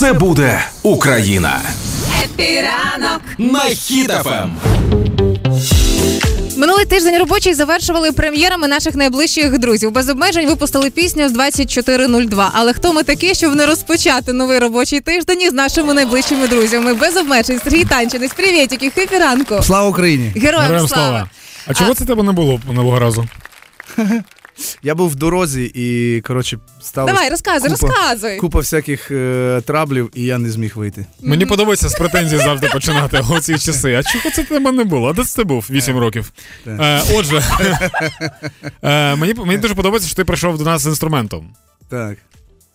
Все буде Україна. Хепі ранок на Хіт FM. Минулий тиждень робочий завершували прем'єрами наших найближчих друзів. Без обмежень випустили пісню з 24.02. Але хто ми такі, щоб не розпочати новий робочий тиждень із нашими найближчими друзями? Без обмежень Сергій Танчинець. Привітики, хепі ранку. Слава Україні! Героям, Героям слава. слава. А чого це тебе не було минулого разу? Я був в дорозі і, коротше, стало. Давай, розказуй, купа, розказуй. купа всяких е, траблів, і я не зміг вийти. Мені подобається з претензій завжди починати у ці часи. А чого це тебе не було? А де це ти був 8 років? Е, отже, е, мені, мені дуже подобається, що ти прийшов до нас з інструментом. Так.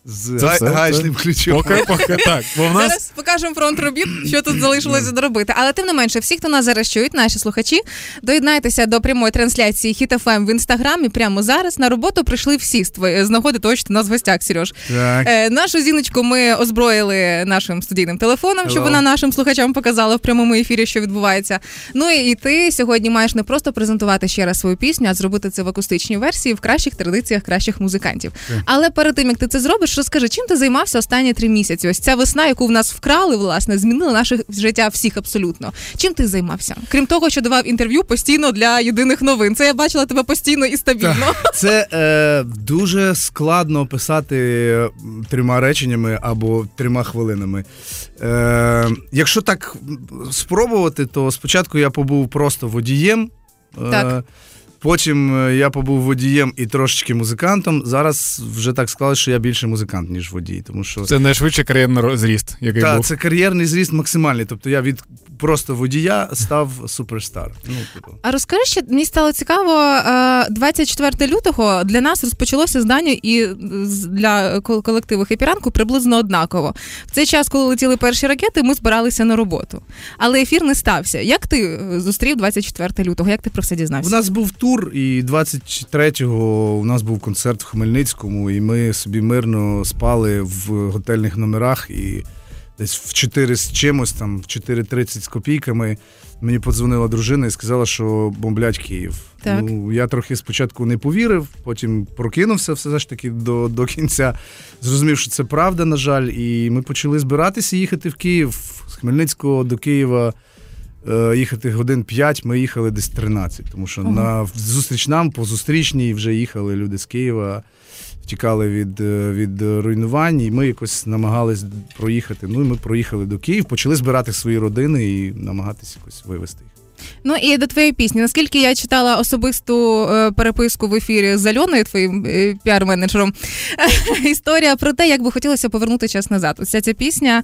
З Це ключом. Поки, поки так. Бо в нас Зараз покажемо фронт робіт, що тут залишилося доробити. Але тим не менше, всі, хто нас зараз чують, наші слухачі, доєднайтеся до прямої трансляції Hit FM в інстаграмі прямо зараз. На роботу прийшли всі з нагоди того, що ти нас в гостях, Сереж. Так. Е, нашу зіночку ми озброїли нашим студійним телефоном, щоб Hello. вона нашим слухачам показала в прямому ефірі, що відбувається. Ну і, і ти сьогодні маєш не просто презентувати ще раз свою пісню, а зробити це в акустичній версії в кращих традиціях кращих музикантів. Але перед тим як ти це зробиш, розкажи, чим ти займався останні три місяці? Ось ця весна, яку в нас вкрали, власне, змінила наше життя всіх абсолютно. Чим ти займався? Крім того, що давав інтерв'ю постійно для єдиних новин. Це я бачила тебе постійно і стабільно. Це е, дуже складно описати е, трьома реченнями або трьома хвилинами. Е, якщо так спробувати, то спочатку я побув просто водієм. е, Так. Потім е, я побув водієм і трошечки музикантом. Зараз вже так склалося, що я більше музикант, ніж водій. Тому що це найшвидший кар'єрний зріст, який так, був. це кар'єрний зріст максимальний. Тобто я від просто водія став суперстар. Ну, типу. А розкажи ще, мені стало цікаво, е, 24 лютого для нас розпочалося здання і з- для колективу «Хепіранку» приблизно однаково. В цей час, коли летіли перші ракети, ми збиралися на роботу. Але ефір не стався. Як ти е, зустрів 24 лютого? Як ти про все дізнався? У нас був тур, і 23-го у нас був концерт в Хмельницькому, і ми собі мирно спали в готельних номерах. І десь в 4 з чимось, там, в 4.30 з копійками. Мені подзвонила дружина і сказала, що бомблять Київ. Так. Ну, я трохи спочатку не повірив, потім прокинувся все ж таки до, до кінця. Зрозумів, що це правда, на жаль, і ми почали збиратися їхати в Київ з Хмельницького до Києва. е, Їхати годин 5, ми їхали десь 13, тому що Ого. на зустріч нам по зустрічній вже їхали люди з Києва, втікали від, е, від руйнувань, і ми якось намагались проїхати. Ну і ми проїхали до Києва, почали збирати свої родини і намагатися якось вивезти їх. Ну і до твоєї пісні. Наскільки я читала особисту е, переписку в ефірі з Альоною, твоїм е, піар-менеджером, історія про те, як би хотілося повернути час назад. Ось ця ця пісня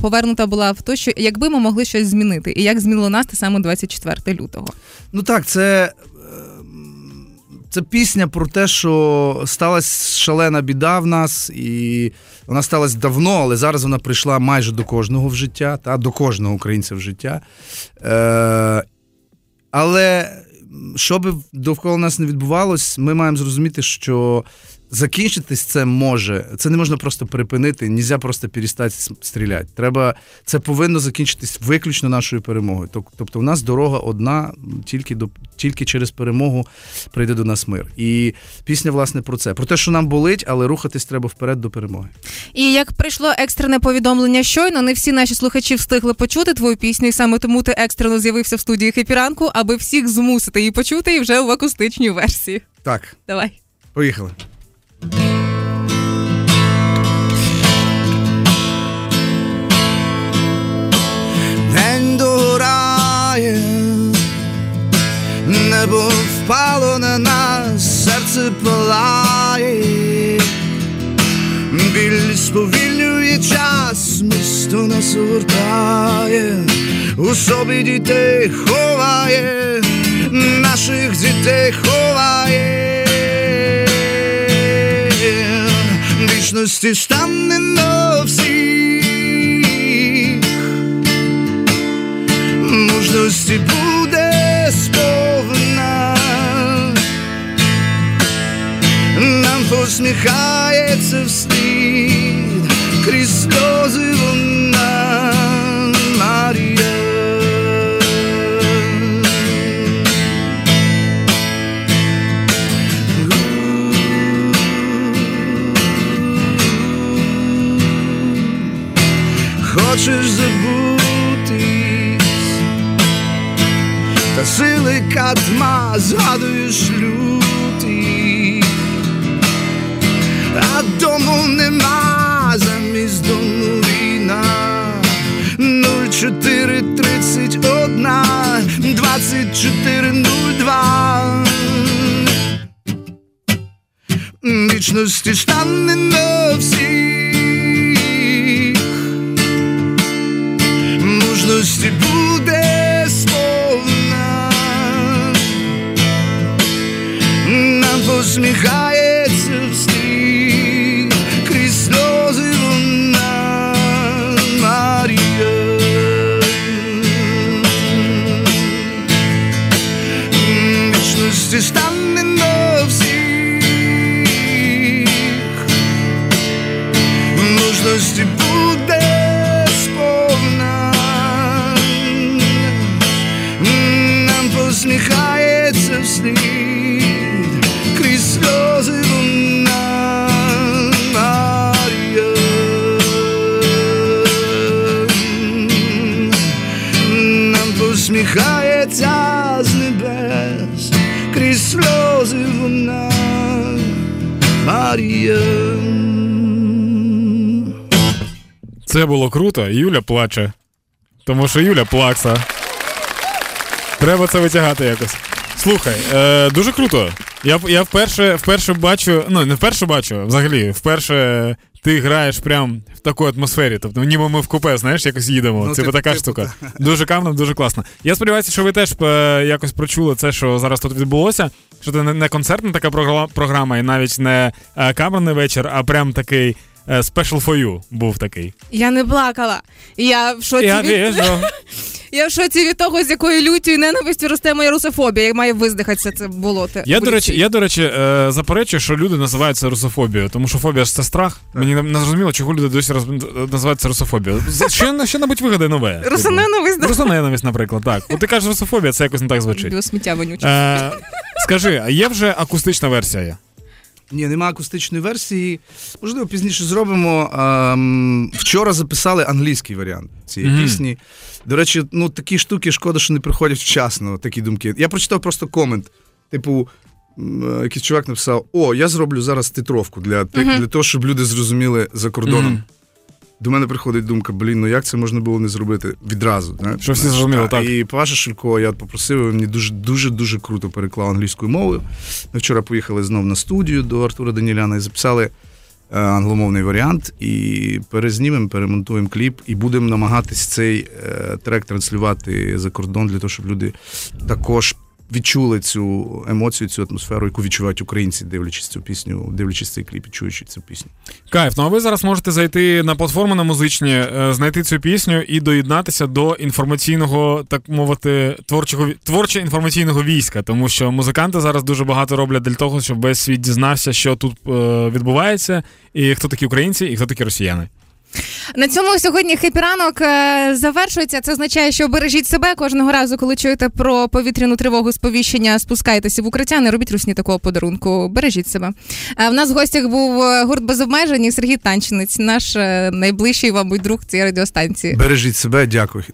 повернута була в те, що якби ми могли щось змінити, і як змінило нас те саме 24 лютого. Ну так, це, це пісня про те, що сталася шалена біда в нас, і вона сталася давно, але зараз вона прийшла майже до кожного в життя, та, до кожного українця в життя. Е, але що би довкола нас не відбувалось, ми маємо зрозуміти, що закінчитись це може. Це не можна просто припинити, нельзя просто перестати стріляти. Треба, це повинно закінчитись виключно нашою перемогою. Тобто, у нас дорога одна, тільки до тільки через перемогу прийде до нас мир. І пісня, власне, про це. Про те, що нам болить, але рухатись треба вперед до перемоги. І як прийшло екстрене повідомлення щойно, не всі наші слухачі встигли почути твою пісню, і саме тому ти екстрено з'явився в студії Хепіранку, аби всіх змусити її почути і вже в акустичній версії. Так, Давай. поїхали. Небо на нас, серце палає, біль сповільнює час, місто нас огортає, у собі дітей ховає, наших дітей ховає, вічності стане на всіх. мужності буде посміхається вслід крізь сльози вона Марія. хочеш забутись, та сили катма згадуєш лютий, дому нема замість дому війна. 0431 2402 Вічності стане на всіх. Мужності буде сповна. Нам посміхається Вічності стане на всіх. Мужності буде сповна. Нам посміхається вслід Крізь сльози вона Марія. Нам посміхається з небес Крізь сльози вона Марія Це було круто, Юля плаче. Тому що Юля плакса. Треба це витягати якось. Слухай, е, дуже круто. Я я вперше вперше бачу, ну не вперше бачу, взагалі, вперше ти граєш прям в такій атмосфері. Тобто, ніби ми в купе, знаєш, якось їдемо. Ну, це типу, така типу, штука. Дуже камно, дуже класно. Я сподіваюся, що ви теж е, якось прочули це, що зараз тут відбулося. Що це не, не концертна така програма, і навіть не е, камерний вечір, а прям такий. е, Special for you був такий. Я не плакала. Я в шоці Я від... вижу. Я в шоці від того, з якою люттю і ненавистю росте моя русофобія, як має виздихатися це болото. Я, до речі, я, до речі, е, заперечую, що люди називають це русофобією, тому що фобія ж це страх. Мені не зрозуміло, чого люди досі роз... називають це русофобією. Що, що небудь вигадай нове. типу. Русоненависть. Русоненависть, наприклад, так. От ти кажеш русофобія, це якось не так звучить. Біосміття вонюче. Е, скажи, а є вже акустична версія? Ні, нема акустичної версії. Можливо, пізніше зробимо. Ем, вчора записали англійський варіант цієї Мгм. пісні. До речі, ну такі штуки шкода, що не приходять вчасно, такі думки. Я прочитав просто комент. Типу, е, якийсь чувак написав: О, я зроблю зараз титровку для, ти- для того, щоб люди зрозуміли за кордоном. Мгм. До мене приходить думка: блін, ну як це можна було не зробити відразу? знаєш? Щоб всі зрозуміли, так. І Паша Шулько, я попросив, він мені дуже дуже дуже круто переклав англійською мовою. Ми вчора поїхали знов на студію до Артура Даніляна і записали е, англомовний варіант. І перезнімемо, перемонтуємо кліп, і будемо намагатись цей е, трек транслювати за кордон для того, щоб люди також. Відчули цю емоцію, цю атмосферу, яку відчувають українці, дивлячись цю пісню, дивлячись цей кліп і чуючи цю пісню. Кайф, ну а ви зараз можете зайти на платформи на музичні, е, знайти цю пісню і доєднатися до інформаційного, так мовити, творчого творчо інформаційного війська, тому що музиканти зараз дуже багато роблять для того, щоб весь світ дізнався, що тут е, відбувається, і хто такі українці, і хто такі росіяни. На цьому сьогодні хепіранок е, завершується. Це означає, що бережіть себе кожного разу, коли чуєте про повітряну тривогу сповіщення, спускайтеся в укриття, не робіть русні такого подарунку. Бережіть себе. Е, В нас в гостях був е, гурт без обмежень і Сергій Танчинець, наш найближчий, мабуть, друг цієї радіостанції. Бережіть себе, дякую.